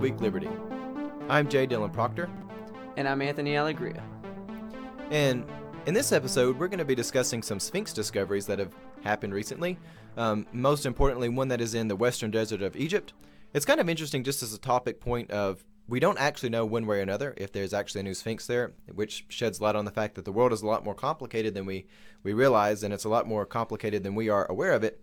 Midweek Liberty. I'm Jay Dylan Proctor. And I'm Anthony Allegria. And in this episode, we're going to be discussing some Sphinx discoveries that have happened recently. Um, most importantly, one that is in the western desert of Egypt. It's kind of interesting just as a topic point of we don't actually know one way or another if there's actually a new Sphinx there, which sheds light on the fact that the world is a lot more complicated than we, we realize, and it's a lot more complicated than we are aware of it.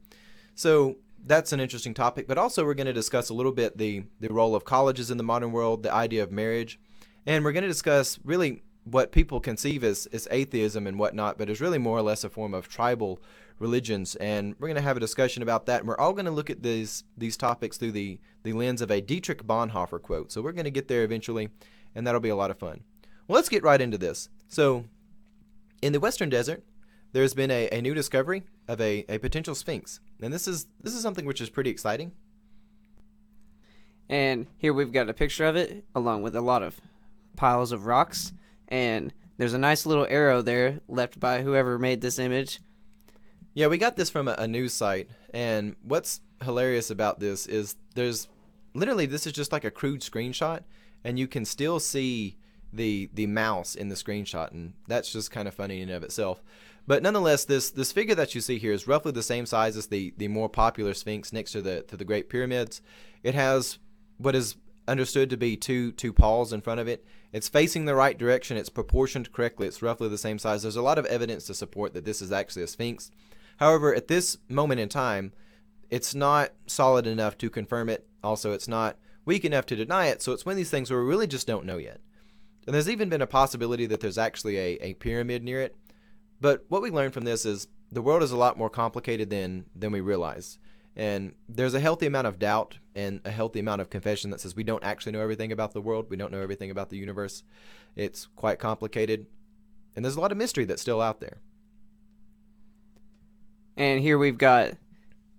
So that's an interesting topic. But also, we're going to discuss a little bit the, the role of colleges in the modern world, the idea of marriage, and we're going to discuss really what people conceive as, as atheism and whatnot, but is really more or less a form of tribal religions. And we're going to have a discussion about that. And we're all going to look at these these topics through the, the lens of a Dietrich Bonhoeffer quote. So we're going to get there eventually, and that'll be a lot of fun. Well, let's get right into this. So, in the Western Desert, there's been a, a new discovery of a, a potential sphinx. And this is this is something which is pretty exciting. And here we've got a picture of it along with a lot of piles of rocks and there's a nice little arrow there left by whoever made this image yeah, we got this from a, a news site, and what's hilarious about this is there's literally this is just like a crude screenshot, and you can still see the the mouse in the screenshot, and that's just kind of funny in and of itself. But nonetheless, this this figure that you see here is roughly the same size as the the more popular Sphinx next to the to the Great Pyramids. It has what is understood to be two two paws in front of it. It's facing the right direction. It's proportioned correctly. It's roughly the same size. There's a lot of evidence to support that this is actually a Sphinx. However, at this moment in time, it's not solid enough to confirm it. Also, it's not weak enough to deny it. So it's one of these things where we really just don't know yet. And there's even been a possibility that there's actually a, a pyramid near it. But what we learned from this is the world is a lot more complicated than than we realize. And there's a healthy amount of doubt and a healthy amount of confession that says we don't actually know everything about the world. We don't know everything about the universe. It's quite complicated. And there's a lot of mystery that's still out there. And here we've got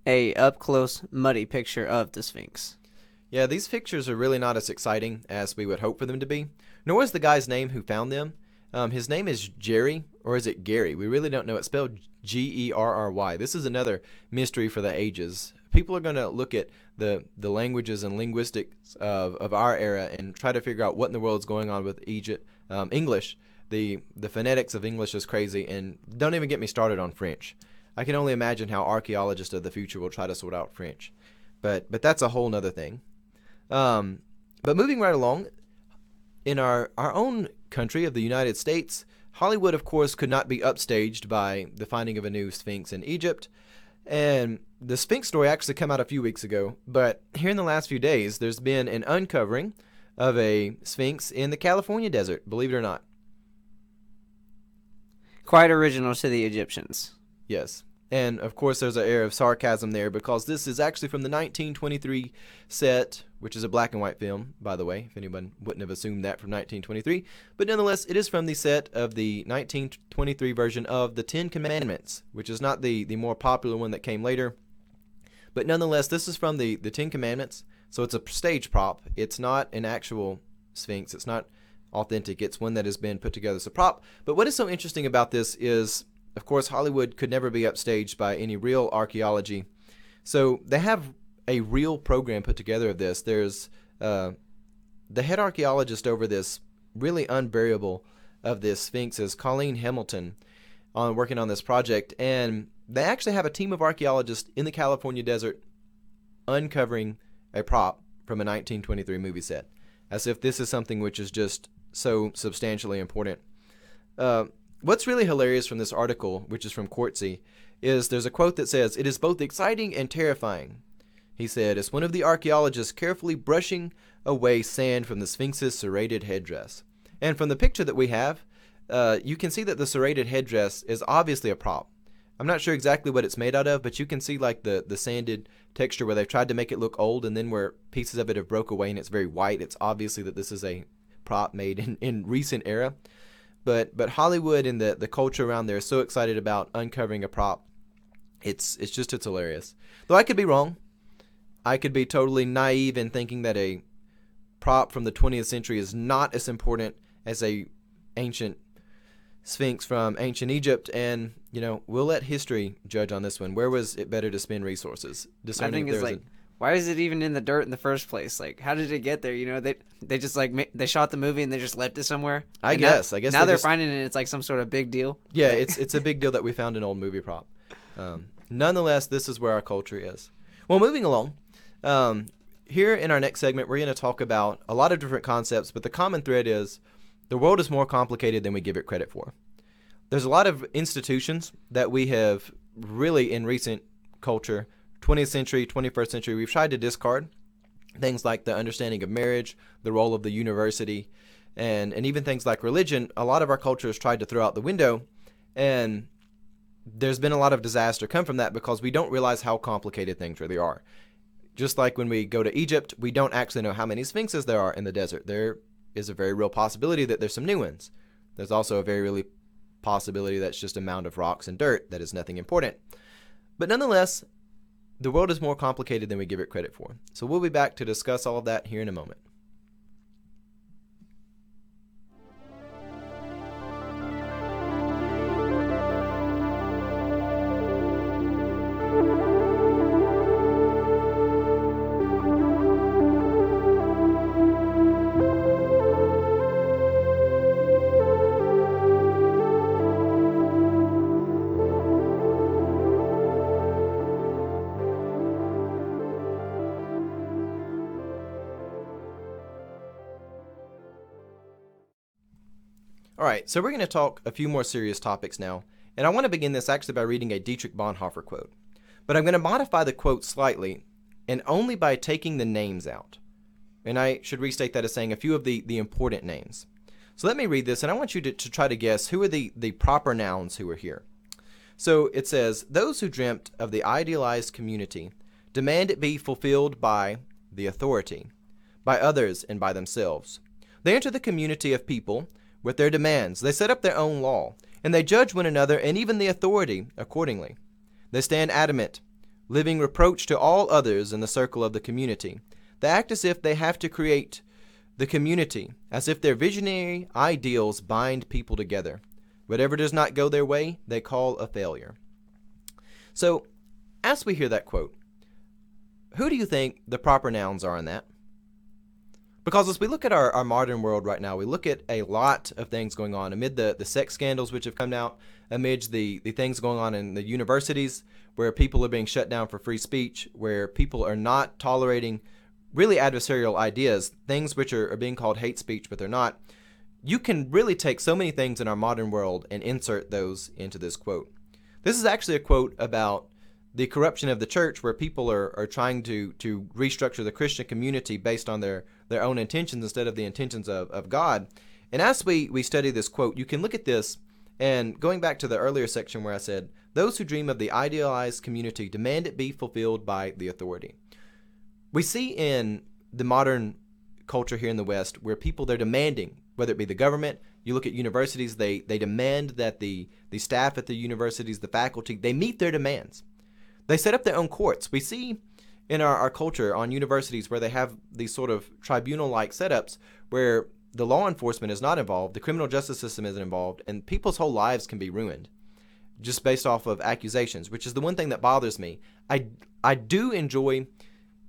a up close muddy picture of the Sphinx. Yeah, these pictures are really not as exciting as we would hope for them to be. Nor is the guy's name who found them. Um, his name is Jerry, or is it Gary? We really don't know. It's spelled G E R R Y. This is another mystery for the ages. People are going to look at the, the languages and linguistics of, of our era and try to figure out what in the world is going on with Egypt, um, English. The, the phonetics of English is crazy, and don't even get me started on French. I can only imagine how archaeologists of the future will try to sort out French, but but that's a whole nother thing. Um, but moving right along, in our our own country of the United States, Hollywood, of course, could not be upstaged by the finding of a new Sphinx in Egypt. And the Sphinx story actually came out a few weeks ago, but here in the last few days, there's been an uncovering of a Sphinx in the California desert, believe it or not. Quite original to the Egyptians. Yes. And of course, there's an air of sarcasm there because this is actually from the 1923 set, which is a black and white film, by the way, if anyone wouldn't have assumed that from 1923. But nonetheless, it is from the set of the 1923 version of The Ten Commandments, which is not the, the more popular one that came later. But nonetheless, this is from the, the Ten Commandments, so it's a stage prop. It's not an actual Sphinx, it's not authentic, it's one that has been put together as a prop. But what is so interesting about this is of course, Hollywood could never be upstaged by any real archaeology. So they have a real program put together of this. There's uh, the head archaeologist over this really unburial of this Sphinx is Colleen Hamilton on working on this project. And they actually have a team of archaeologists in the California desert uncovering a prop from a 1923 movie set, as if this is something which is just so substantially important. Uh, What's really hilarious from this article, which is from Quartzy, is there's a quote that says, It is both exciting and terrifying. He said, as one of the archaeologists carefully brushing away sand from the Sphinx's serrated headdress. And from the picture that we have, uh, you can see that the serrated headdress is obviously a prop. I'm not sure exactly what it's made out of, but you can see like the, the sanded texture where they've tried to make it look old and then where pieces of it have broke away and it's very white. It's obviously that this is a prop made in, in recent era. But but Hollywood and the, the culture around there is so excited about uncovering a prop. It's it's just it's hilarious. Though I could be wrong. I could be totally naive in thinking that a prop from the 20th century is not as important as a ancient sphinx from ancient Egypt and you know we'll let history judge on this one where was it better to spend resources I think it's like why is it even in the dirt in the first place? Like, how did it get there? You know, they they just like ma- they shot the movie and they just left it somewhere. I And now- guess. I guess now they they're just- finding it. It's like some sort of big deal. Yeah, it's it's a big deal that we found an old movie prop. Um, nonetheless, this is where our culture is. Well, moving along, um, here in our next segment, we're going to talk about a lot of different concepts, but the common thread is the world is more complicated than we give it credit for. There's a lot of institutions that we have really in recent culture, 20th century, 21st century, we've tried to discard things like the understanding of marriage, the role of the university, and and even things like religion. A lot of our culture has tried to throw out the window, and there's been a lot of disaster come from that because we don't realize how complicated things really are. Just like when we go to Egypt, we don't actually know how many sphinxes there are in the desert. There is a very real possibility that there's some new ones. There's also a very really possibility that's just a mound of rocks and dirt that is nothing important. But nonetheless, the world is more complicated than we give it credit for. So we'll be back to discuss all of that here in a moment. All right, so we're going to talk a few more serious topics now, and I want to begin this actually by reading a Dietrich Bonhoeffer quote. But I'm going to modify the quote slightly, and only by taking the names out. And I should restate that as saying a few of the, the important names. So let me read this, and I want you to, to try to guess who are the, the proper nouns who are here. So it says, Those who dreamt of the idealized community demand it be fulfilled by the authority, by others, and by themselves. They enter the community of people with their demands. They set up their own law, and they judge one another and even the authority accordingly. They stand adamant, living reproach to all others in the circle of the community. They act as if they have to create the community, as if their visionary ideals bind people together. Whatever does not go their way, they call a failure. So, as we hear that quote, who do you think the proper nouns are in that? Because as we look at our, our modern world right now, we look at a lot of things going on amid the, the sex scandals which have come out, amid the, the things going on in the universities where people are being shut down for free speech, where people are not tolerating really adversarial ideas, things which are, are being called hate speech, but they're not. You can really take so many things in our modern world and insert those into this quote. This is actually a quote about the corruption of the church where people are, are trying to, to restructure the Christian community based on their, their own intentions instead of the intentions of, of God. And as we, we study this quote, you can look at this and going back to the earlier section where I said, those who dream of the idealized community demand it be fulfilled by the authority. We see in the modern culture here in the West where people they're demanding, whether it be the government, you look at universities, they, they demand that the, the staff at the universities, the faculty, they meet their demands. They set up their own courts. We see in our, our culture on universities where they have these sort of tribunal like setups where the law enforcement is not involved, the criminal justice system isn't involved, and people's whole lives can be ruined just based off of accusations, which is the one thing that bothers me. I, I do enjoy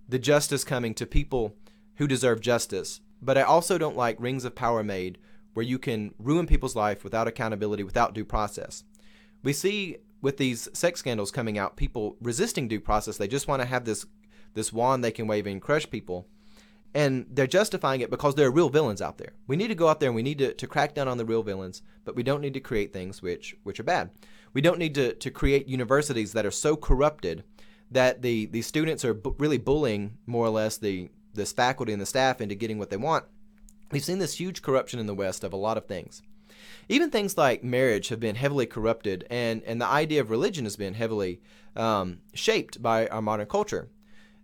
the justice coming to people who deserve justice, but I also don't like rings of power made where you can ruin people's life without accountability, without due process. We see with these sex scandals coming out, people resisting due process. They just want to have this this wand they can wave and crush people. And they're justifying it because there are real villains out there. We need to go out there and we need to, to crack down on the real villains, but we don't need to create things which which are bad. We don't need to, to create universities that are so corrupted that the, the students are bu- really bullying more or less the this faculty and the staff into getting what they want. We've seen this huge corruption in the West of a lot of things. Even things like marriage have been heavily corrupted, and, and the idea of religion has been heavily um, shaped by our modern culture.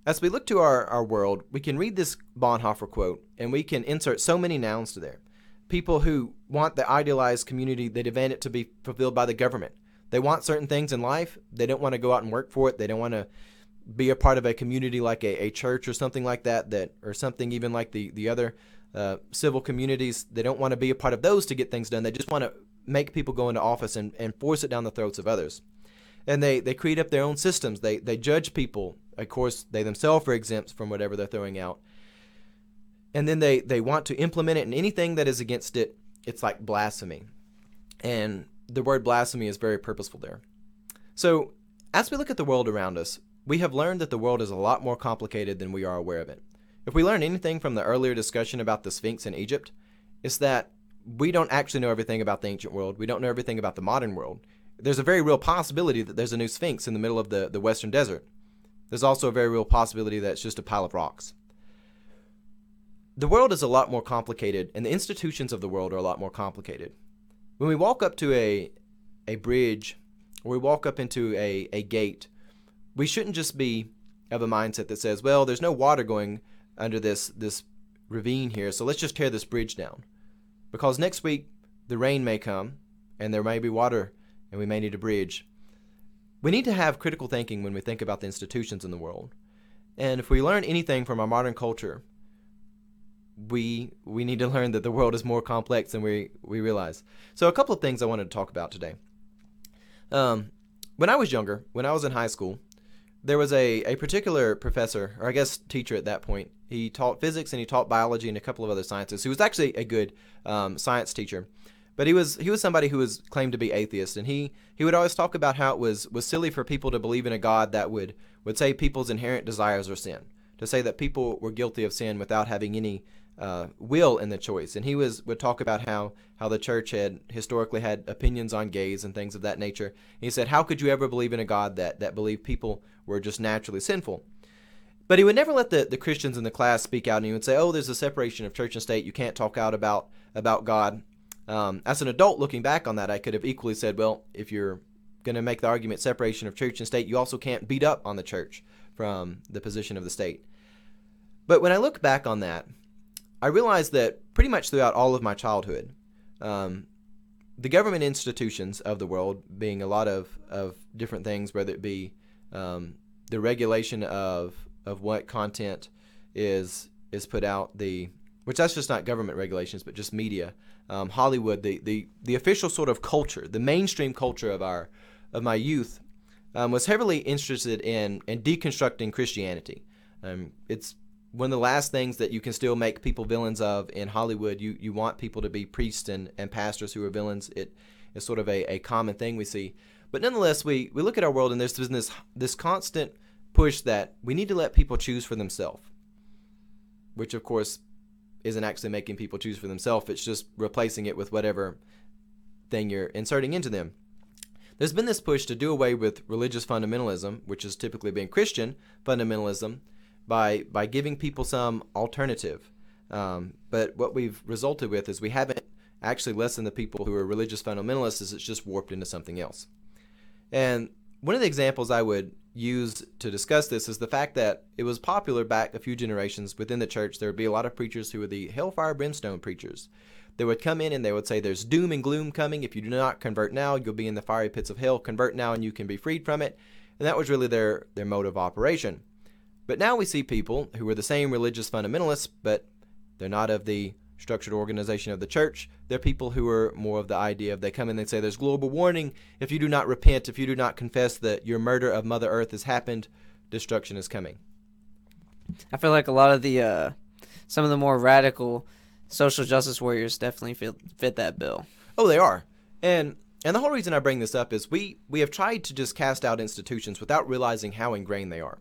As we look to our, our world, we can read this Bonhoeffer quote and we can insert so many nouns to there. People who want the idealized community, they demand it to be fulfilled by the government. They want certain things in life. They don't want to go out and work for it. They don't want to be a part of a community like a, a church or something like that, that or something even like the, the other uh, civil communities. They don't want to be a part of those to get things done. They just want to make people go into office and, and force it down the throats of others. and they they create up their own systems. They they judge people. Of course, they themselves are exempt from whatever they're throwing out. And then they they want to implement it, and anything that is against it, it's like blasphemy. And the word blasphemy is very purposeful there. So, as we look at the world around us, we have learned that the world is a lot more complicated than we are aware of it. If we learn anything from the earlier discussion about the Sphinx in Egypt, it's that we don't actually know everything about the ancient world. We don't know everything about the modern world. There's a very real possibility that there's a new Sphinx in the middle of the, the Western Desert. There's also a very real possibility that it's just a pile of rocks. The world is a lot more complicated, and the institutions of the world are a lot more complicated. When we walk up to a, a bridge or we walk up into a, a gate, we shouldn't just be of a mindset that says, well, there's no water going under this, this ravine here, so let's just tear this bridge down. Because next week, the rain may come, and there may be water, and we may need a bridge. We need to have critical thinking when we think about the institutions in the world. And if we learn anything from our modern culture, we we need to learn that the world is more complex than we we realize. So a couple of things I wanted to talk about today. Um, when I was younger, when I was in high school, there was a, a particular professor, or I guess teacher at that point. He taught physics and he taught biology and a couple of other sciences. He was actually a good um, science teacher, but he was he was somebody who was claimed to be atheist, and he he would always talk about how it was was silly for people to believe in a God that would would say people's inherent desires are sin, to say that people were guilty of sin without having any uh, will in the choice. And he was would talk about how how the church had historically had opinions on gays and things of that nature. He said, "How could you ever believe in a God that that believed people were just naturally sinful?" But he would never let the, the Christians in the class speak out, and he would say, "Oh, there's a separation of church and state. You can't talk out about about God." Um, as an adult, looking back on that, I could have equally said, "Well, if you're going to make the argument separation of church and state, you also can't beat up on the church from the position of the state." But when I look back on that, I realized that pretty much throughout all of my childhood, um, the government institutions of the world, being a lot of, of different things, whether it be um, the regulation of of what content is is put out, the which that's just not government regulations, but just media, um, Hollywood, the, the the official sort of culture, the mainstream culture of our of my youth, um, was heavily interested in in deconstructing Christianity. Um, it's one of the last things that you can still make people villains of in Hollywood, you, you want people to be priests and, and pastors who are villains. It is sort of a, a common thing we see. But nonetheless, we, we look at our world and there's this, this constant push that we need to let people choose for themselves, which of course isn't actually making people choose for themselves. It's just replacing it with whatever thing you're inserting into them. There's been this push to do away with religious fundamentalism, which has typically been Christian fundamentalism, by by giving people some alternative. Um, but what we've resulted with is we haven't actually lessened the people who are religious fundamentalists. Is it's just warped into something else. And one of the examples I would use to discuss this is the fact that it was popular back a few generations within the church. There would be a lot of preachers who were the hellfire brimstone preachers. They would come in and they would say, There's doom and gloom coming. If you do not convert now, you'll be in the fiery pits of hell. Convert now and you can be freed from it. And that was really their, their mode of operation. But now we see people who are the same religious fundamentalists, but they're not of the structured organization of the church. They're people who are more of the idea of they come in and they say there's global warning. If you do not repent, if you do not confess that your murder of Mother Earth has happened, destruction is coming. I feel like a lot of the uh, some of the more radical social justice warriors definitely fit, fit that bill. Oh, they are. And and the whole reason I bring this up is we we have tried to just cast out institutions without realizing how ingrained they are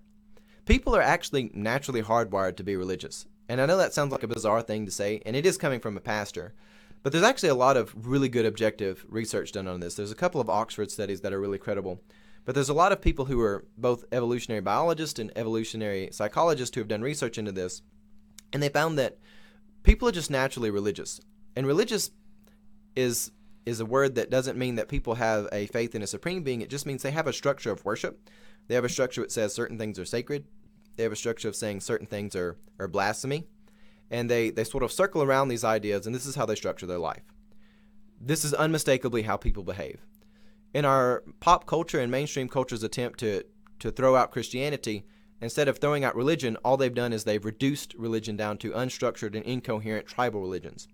people are actually naturally hardwired to be religious. And I know that sounds like a bizarre thing to say, and it is coming from a pastor. But there's actually a lot of really good objective research done on this. There's a couple of Oxford studies that are really credible. But there's a lot of people who are both evolutionary biologists and evolutionary psychologists who have done research into this. And they found that people are just naturally religious. And religious is is a word that doesn't mean that people have a faith in a supreme being. It just means they have a structure of worship. They have a structure that says certain things are sacred. They have a structure of saying certain things are, are blasphemy. And they, they sort of circle around these ideas, and this is how they structure their life. This is unmistakably how people behave. In our pop culture and mainstream culture's attempt to, to throw out Christianity, instead of throwing out religion, all they've done is they've reduced religion down to unstructured and incoherent tribal religions,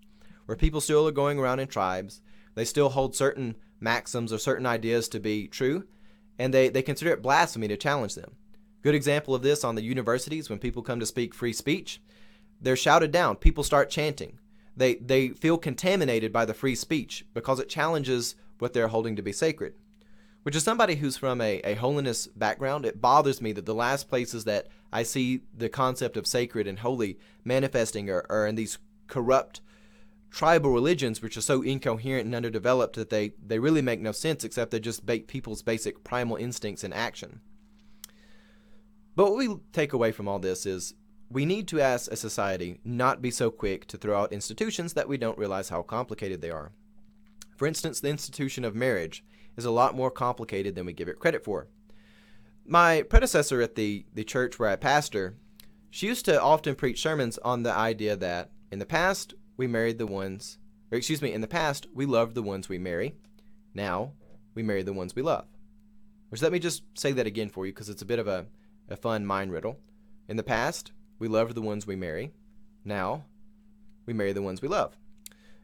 where people still are going around in tribes. They still hold certain maxims or certain ideas to be true, and they, they consider it blasphemy to challenge them. Good example of this on the universities when people come to speak free speech, they're shouted down. People start chanting. They, they feel contaminated by the free speech because it challenges what they're holding to be sacred. Which is somebody who's from a, a holiness background, it bothers me that the last places that I see the concept of sacred and holy manifesting are, are in these corrupt tribal religions, which are so incoherent and underdeveloped that they, they really make no sense except they just bait people's basic primal instincts in action. But what we take away from all this is we need to, as a society, not be so quick to throw out institutions that we don't realize how complicated they are. For instance, the institution of marriage is a lot more complicated than we give it credit for. My predecessor at the, the church where I pastor, she used to often preach sermons on the idea that in the past we married the ones, or excuse me, in the past we loved the ones we marry. Now we marry the ones we love. Which let me just say that again for you because it's a bit of a, a fun mind riddle. In the past, we loved the ones we marry. Now we marry the ones we love.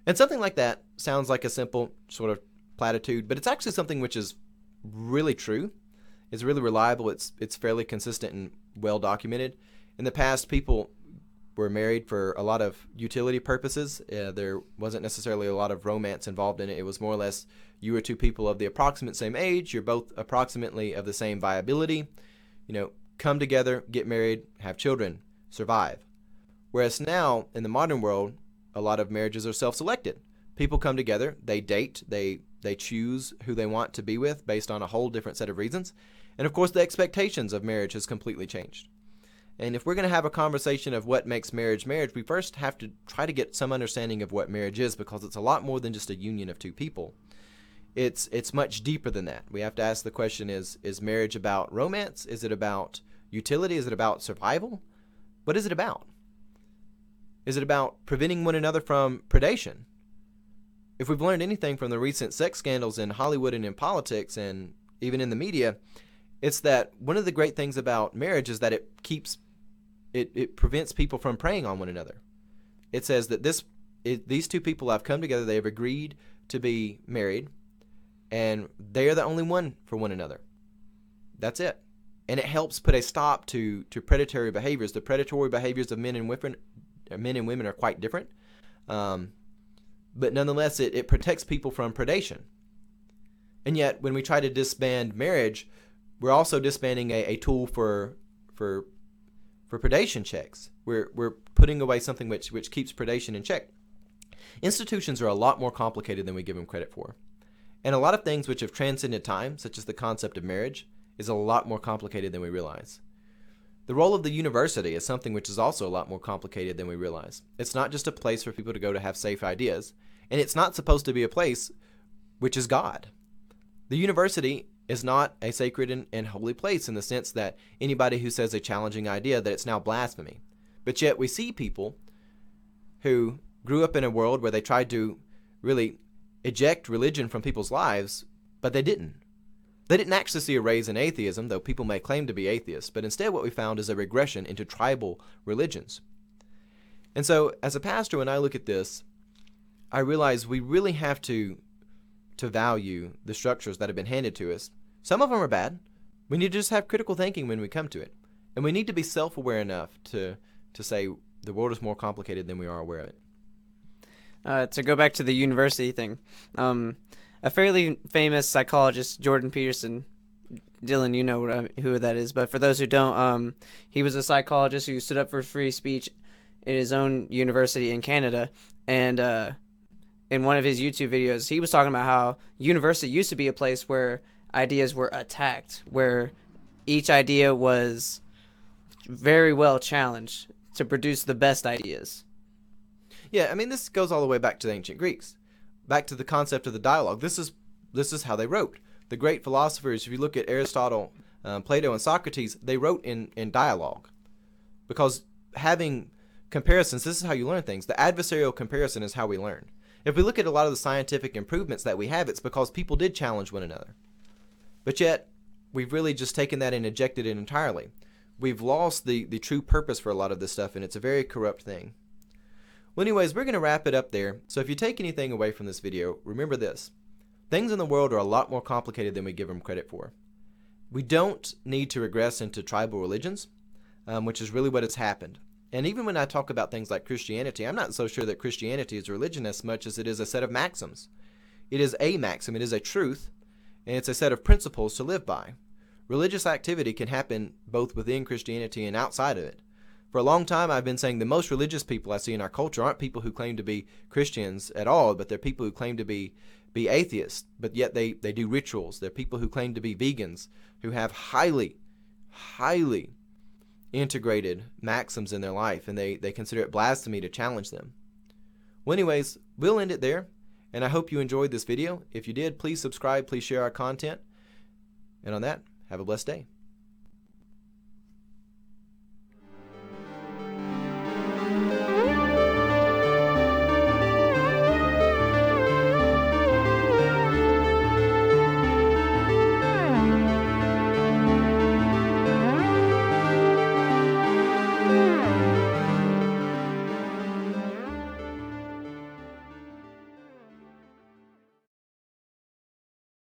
And something like that sounds like a simple sort of platitude, but it's actually something which is really true. It's really reliable. It's it's fairly consistent and well documented. In the past, people were married for a lot of utility purposes. Uh, there wasn't necessarily a lot of romance involved in it. It was more or less you were two people of the approximate same age. You're both approximately of the same viability. You know, come together, get married, have children, survive. Whereas now in the modern world, a lot of marriages are self-selected. People come together, they date, they they choose who they want to be with based on a whole different set of reasons. And of course, the expectations of marriage has completely changed. And if we're going to have a conversation of what makes marriage marriage, we first have to try to get some understanding of what marriage is because it's a lot more than just a union of two people. It's it's much deeper than that. We have to ask the question is is marriage about romance? Is it about utility? Is it about survival? What is it about? Is it about preventing one another from predation? If we've learned anything from the recent sex scandals in Hollywood and in politics and even in the media, it's that one of the great things about marriage is that it keeps it, it prevents people from preying on one another. It says that this it, these two people have come together, they have agreed to be married, and they are the only one for one another. That's it. And it helps put a stop to, to predatory behaviors. The predatory behaviors of men and women, men and women are quite different. Um, but nonetheless, it, it protects people from predation. And yet, when we try to disband marriage, we're also disbanding a, a tool for for for predation checks. We're we're putting away something which which keeps predation in check. Institutions are a lot more complicated than we give them credit for. And a lot of things which have transcended time, such as the concept of marriage, is a lot more complicated than we realize. The role of the university is something which is also a lot more complicated than we realize. It's not just a place for people to go to have safe ideas, and it's not supposed to be a place which is God. The university is not a sacred and, and holy place in the sense that anybody who says a challenging idea that it's now blasphemy. But yet we see people who grew up in a world where they tried to really eject religion from people's lives, but they didn't. They didn't actually see a rise in atheism, though people may claim to be atheists, but instead what we found is a regression into tribal religions. And so, as a pastor, when I look at this, I realize we really have to to value the structures that have been handed to us. Some of them are bad. We need to just have critical thinking when we come to it. And we need to be self aware enough to, to say the world is more complicated than we are aware of it. Uh, to go back to the university thing, um, a fairly famous psychologist, Jordan Peterson, Dylan, you know who that is, but for those who don't, um, he was a psychologist who stood up for free speech in his own university in Canada. And uh, in one of his YouTube videos, he was talking about how university used to be a place where ideas were attacked, where each idea was very well challenged to produce the best ideas. Yeah, I mean this goes all the way back to the ancient Greeks, back to the concept of the dialogue. This is this is how they wrote. The great philosophers, if you look at Aristotle, um, Plato, and Socrates, they wrote in in dialogue, because having comparisons, this is how you learn things. The adversarial comparison is how we learn. If we look at a lot of the scientific improvements that we have, it's because people did challenge one another. But yet, we've really just taken that and ejected it entirely. We've lost the, the true purpose for a lot of this stuff, and it's a very corrupt thing. Well, anyways, we're going to wrap it up there. So if you take anything away from this video, remember this. Things in the world are a lot more complicated than we give them credit for. we don't need to regress into tribal religions, um, which is really what has happened. And even when I talk about things like Christianity, I'm not so sure that Christianity is religion as much as it is a set of maxims. It is a maxim, it is a truth, and it's a set of principles to live by. Religious activity can happen both within Christianity and outside of it. For a long time, I've been saying the most religious people I see in our culture aren't people who claim to be Christians at all, but they're people who claim to be be atheists, but yet they, they do rituals. They're people who claim to be vegans, who have highly, highly integrated maxims in their life, and they, they consider it blasphemy to challenge them. Well, anyways, we'll end it there, and I hope you enjoyed this video. If you did, please subscribe, please share our content, and on that, have a blessed day.